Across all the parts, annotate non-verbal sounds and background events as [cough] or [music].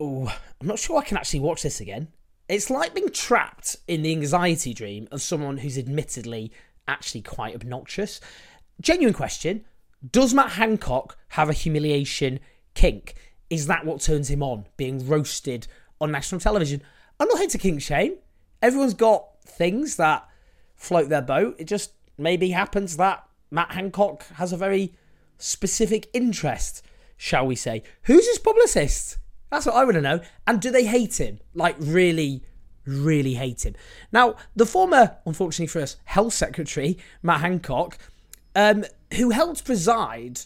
I'm not sure I can actually watch this again. It's like being trapped in the anxiety dream of someone who's admittedly actually quite obnoxious. Genuine question Does Matt Hancock have a humiliation kink? Is that what turns him on, being roasted on national television? I'm not here to kink shame. Everyone's got things that float their boat. It just maybe happens that Matt Hancock has a very specific interest, shall we say. Who's his publicist? That's what I want to know. And do they hate him? Like, really, really hate him. Now, the former, unfortunately for us, health secretary, Matt Hancock, um, who helped preside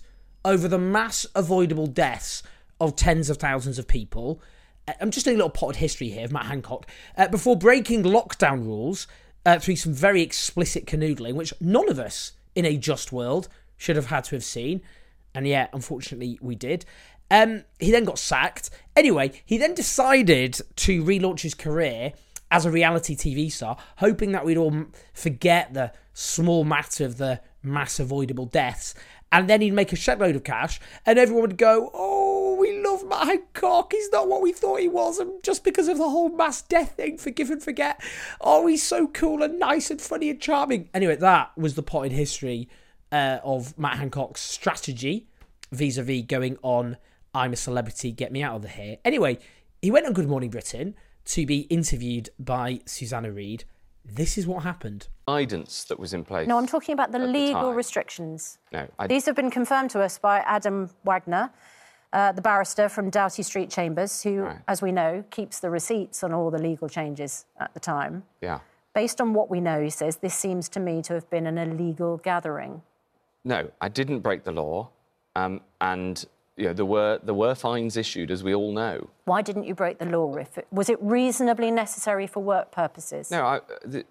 over the mass avoidable deaths of tens of thousands of people. uh, I'm just doing a little potted history here of Matt Hancock. Uh, before breaking lockdown rules uh, through some very explicit canoodling, which none of us in a just world should have had to have seen. And yet, unfortunately, we did. Um, he then got sacked. Anyway, he then decided to relaunch his career as a reality TV star, hoping that we'd all forget the small matter of the mass avoidable deaths. And then he'd make a shitload of cash, and everyone would go, Oh, we love Matt Hancock. He's not what we thought he was. And just because of the whole mass death thing, forgive and forget. Oh, he's so cool and nice and funny and charming. Anyway, that was the potted history uh, of Matt Hancock's strategy vis a vis going on I'm a celebrity, get me out of here. Anyway, he went on Good Morning Britain to be interviewed by Susanna Reid. This is what happened. guidance that was in place. No, I'm talking about the at the legal restrictions. No, I, These have been confirmed to us by Adam Wagner, uh, the barrister from Doughty Street Chambers, who, Right. as we know, keeps the receipts on all the legal changes at the time. yeah. Based on what we know, he says, this seems to me to have been an illegal gathering. No, I didn't break the law, um, and you know there were there were fines issued, as we all know. Why didn't you break the law? If it, was it reasonably necessary for work purposes? No, I, the,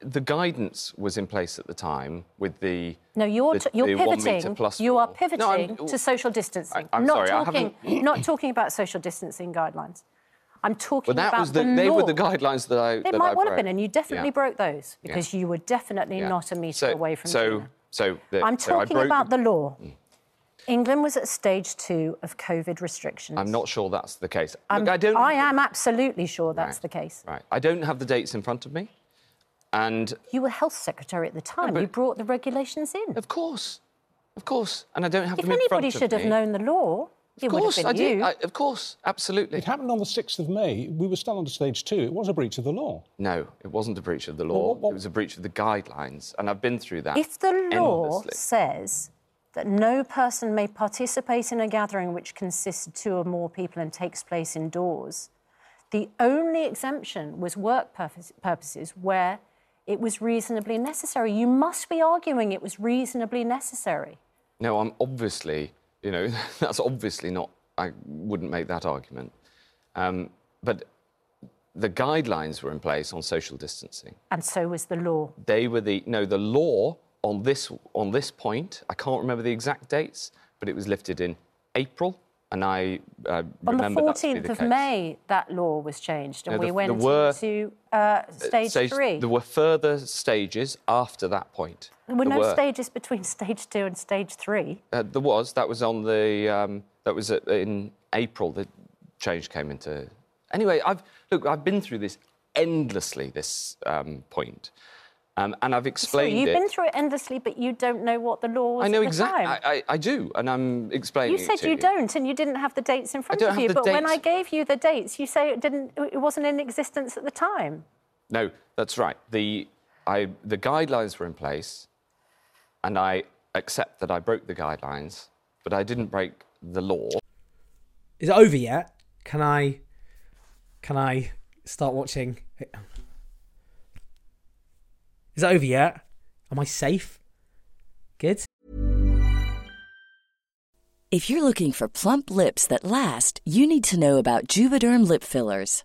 the guidance was in place at the time with the. No, you're, the- you're the one metre pivoting. you are pivoting No, to social distancing. I- I'm not sorry, talking, not talking about social distancing guidelines. I'm talking that about was the, the they law. were the guidelines that I. They that might I well have been, and you definitely Yeah. broke those because you were definitely Yeah. not a metre so, away from so. So, the, I'm so I talking broke- about the law. Mm. England was at stage two of COVID restrictions. I'm not sure that's the case. I'm- Look, I don't. I am absolutely sure that's Right. the case. Right. I don't have the dates in front of me, and You were health secretary at the time. but- you brought the regulations in. of course, of course, and I don't have If them in front anybody should have me. known the law, it Of would course, have I been did. you. I, of course, absolutely. It happened on the 6th of May. We were still under stage two. It was a breach of the law. No, it wasn't a breach of the law. what- what- It was a breach of the guidelines, and I've been through that. If the law endlessly. says that no person may participate in a gathering which consists of two or more people and takes place indoors, the only exemption was work purpose, purposes where it was reasonably necessary. You must be arguing it was reasonably necessary. No, I'm obviously, you know, [laughs] that's obviously not. I wouldn't make that argument. Um, but the guidelines were in place on social distancing. And so was the law. They were the no, the law on this on this point. I can't remember the exact dates, but it was lifted in April, and I uh, On the remember that to be 14th the of case. May, that law was changed, and No, we went were- into uh, stage, Stage- three. There were further stages after that point. There were There no stages between [laughs] stage two and stage three. Uh, there was. That was on the. Um, that was in April. The change came into. Anyway, I've look. I've been through this endlessly. This um, point, um, and I've explained. So explained you've it. been through it endlessly, but you don't know what the law was I know at the exactly. time. I, I, I do, and I'm explaining. you it said to you don't, and you didn't have the dates in front don't of have you. the But when I gave you the dates, you say it didn't. It wasn't in existence at the time. No, that's right. The I the guidelines were in place, and I accept that I broke the guidelines, but I didn't break the law. Is it over yet? Can I can I start watching? Is that over yet? Am I safe? Good. If you're looking for plump lips that last, you need to know about Juvederm lip fillers.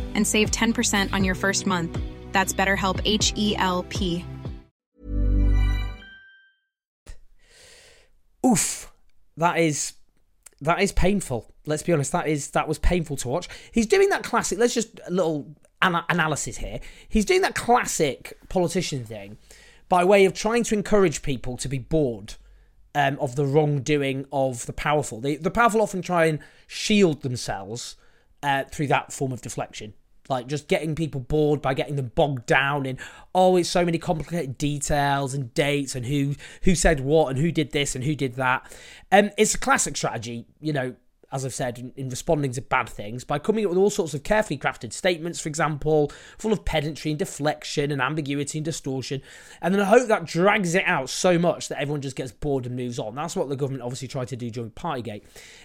and save 10% on your first month. That's BetterHelp H E L P. Oof, that is that is painful. Let's be honest. That is that was painful to watch. He's doing that classic. Let's just a little ana- analysis here. He's doing that classic politician thing by way of trying to encourage people to be bored um, of the wrongdoing of the powerful. The, the powerful often try and shield themselves uh, through that form of deflection. Like just getting people bored by getting them bogged down in oh, it's so many complicated details and dates and who who said what and who did this and who did that. Um, it's a classic strategy, you know, as I've said, in, in, responding to bad things by coming up with all sorts of carefully crafted statements, for example, full of pedantry and deflection and ambiguity and distortion. And then I hope that drags it out so much that everyone just gets bored and moves on. That's what the government obviously tried to do during Partygate.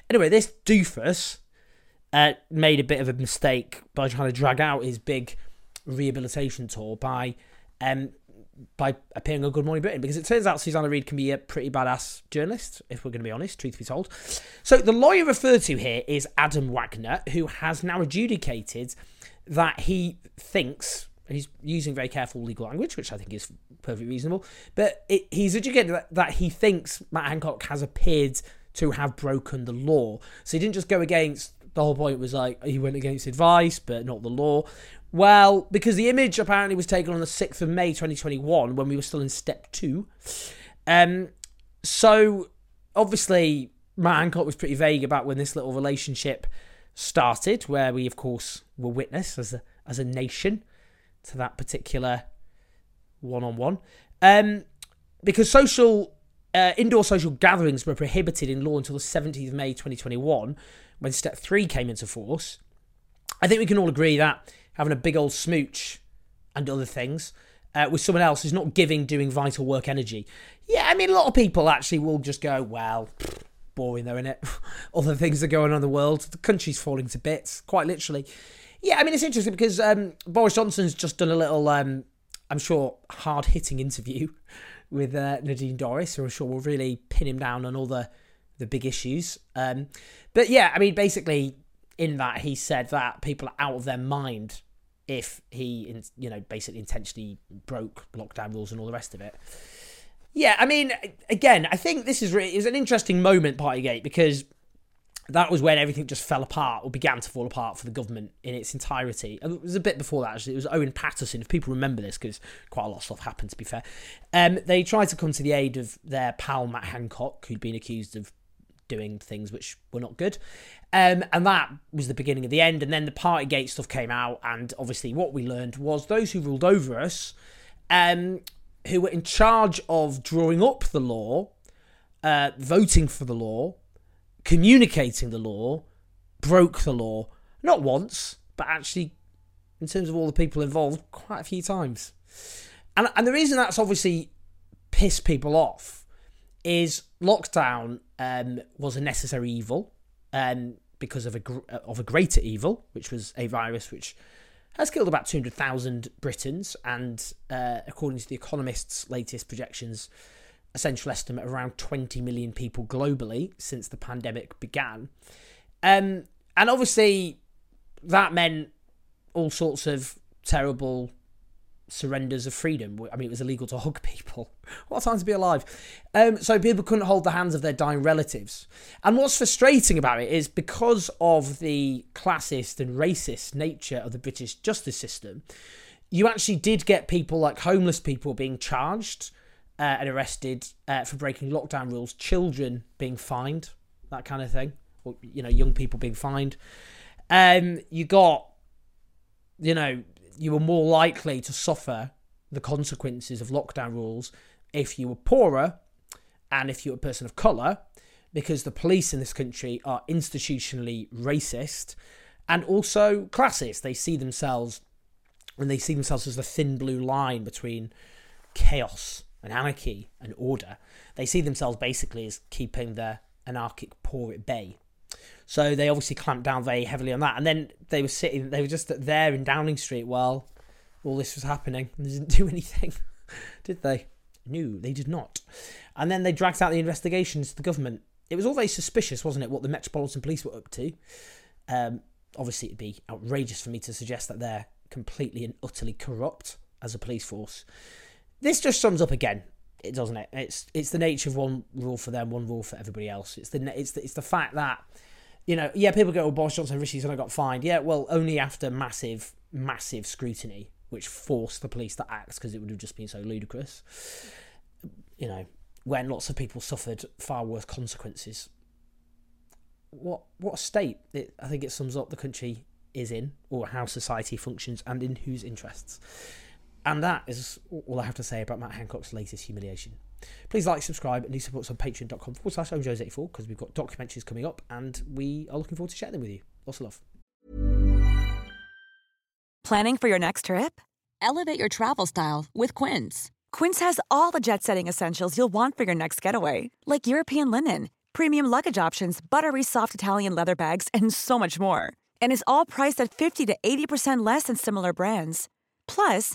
Anyway, this doofus uh, made a bit of a mistake by trying to drag out his big rehabilitation tour by um, by appearing on Good Morning Britain because it turns out Susanna Reid can be a pretty badass journalist, if we're going to be honest, truth be told. So the lawyer referred to here is Adam Wagner, who has now adjudicated that he thinks, he's using very careful legal language, which I think is perfectly reasonable, but it, he's adjudicated that, that he thinks Matt Hancock has appeared to have broken the law. So he didn't just go against the whole point was like he went against advice, but not the law. Well, because the image apparently was taken on the 6th of May 2021 when we were still in step two. Um, so obviously, Matt Hancock was pretty vague about when this little relationship started, where we, of course, were witness as a, as a nation to that particular one on one. Because social, uh, indoor social gatherings were prohibited in law until the 17th of May 2021 when step three came into force. I think we can all agree that having a big old smooch and other things uh, with someone else is not giving doing vital work energy. Yeah, I mean, a lot of people actually will just go, well, [sniffs] boring though, it? [laughs] Other things are going on in the world. The country's falling to bits, quite literally. Yeah, I mean, it's interesting because um, Boris Johnson's just done a little, um, I'm sure, hard hitting interview [laughs] with uh, Nadine Dorries, who I'm sure will really pin him down on all the, the big issues. Um, but yeah, I mean, basically, in that, he said that people are out of their mind if he, you know, basically intentionally broke lockdown rules and all the rest of it. Yeah, I mean, again, I think this is really, it was an interesting moment, Partygate, because that was when everything just fell apart or began to fall apart for the government in its entirety. It was a bit before that, actually. It was Owen Paterson, if people remember this, because quite a lot of stuff happened, to be fair. Um, they tried to come to the aid of their pal Matt Hancock, who'd been accused of doing things which were not good. Um, and that was the beginning of the end. And then the Partygate stuff came out. And obviously, what we learned was those who ruled over us, um, who were in charge of drawing up the law, uh, voting for the law, communicating the law, broke the law. Not once, but actually, in terms of all the people involved, quite a few times. And, and the reason that's obviously pissed people off is lockdown um, was a necessary evil. Um, because of a gr- uh, of a greater evil, which was a virus which has killed about 200,000 Britons, and uh, according to the Economist's latest projections, a central estimate around 20 million people globally since the pandemic began. Um, and obviously, that meant all sorts of terrible surrenders of freedom. I mean, it was illegal to [laughs] hug people. What time to be alive. Um, so people couldn't hold the hands of their dying relatives. And what's frustrating about it is because of the classist and racist nature of the British justice system, you actually did get people like homeless people being charged uh, and arrested uh, for breaking lockdown rules, children being fined, that kind of thing, or, you know, young people being fined. Um, you got, you know, you were more likely to suffer the consequences of lockdown rules if you were poorer and if you were a person of colour, because the police in this country are institutionally racist and also classist. They see themselves and they see themselves as the thin blue line between chaos and anarchy and order. They see themselves basically as keeping the anarchic poor at bay. So they obviously clamped down very heavily on that. And then they were sitting, they were just there in Downing Street while all this was happening. They didn't do [laughs] anything, did they? No, they did not. And then they dragged out the investigations to the government. It was all very suspicious, wasn't it, what the Metropolitan Police were up to? Um, obviously, it'd be outrageous for me to suggest that they're completely and utterly corrupt as a police force. This just sums up again, it doesn't it? It's it's the nature of one rule for them, one rule for everybody else. It's the it's the, it's the fact that you know, yeah, people go, "Oh, Boris Johnson, Sunak got fined." Yeah, well, only after massive, massive scrutiny, which forced the police to act because it would have just been so ludicrous. You know, when lots of people suffered far worse consequences. What what a state it, I think it sums up the country is in, or how society functions, and in whose interests. And that is all I have to say about Matt Hancock's latest humiliation. Please like, subscribe, and support us on patreon.com forward slash owenjones84 because we've got documentaries coming up and we are looking forward to sharing them with you. Lots of love. Planning for your next trip? Elevate your travel style with Quince. Quince has all the jet setting essentials you'll want for your next getaway, like European linen, premium luggage options, buttery soft Italian leather bags, and so much more. And is all priced at 50 to 80% less than similar brands. Plus,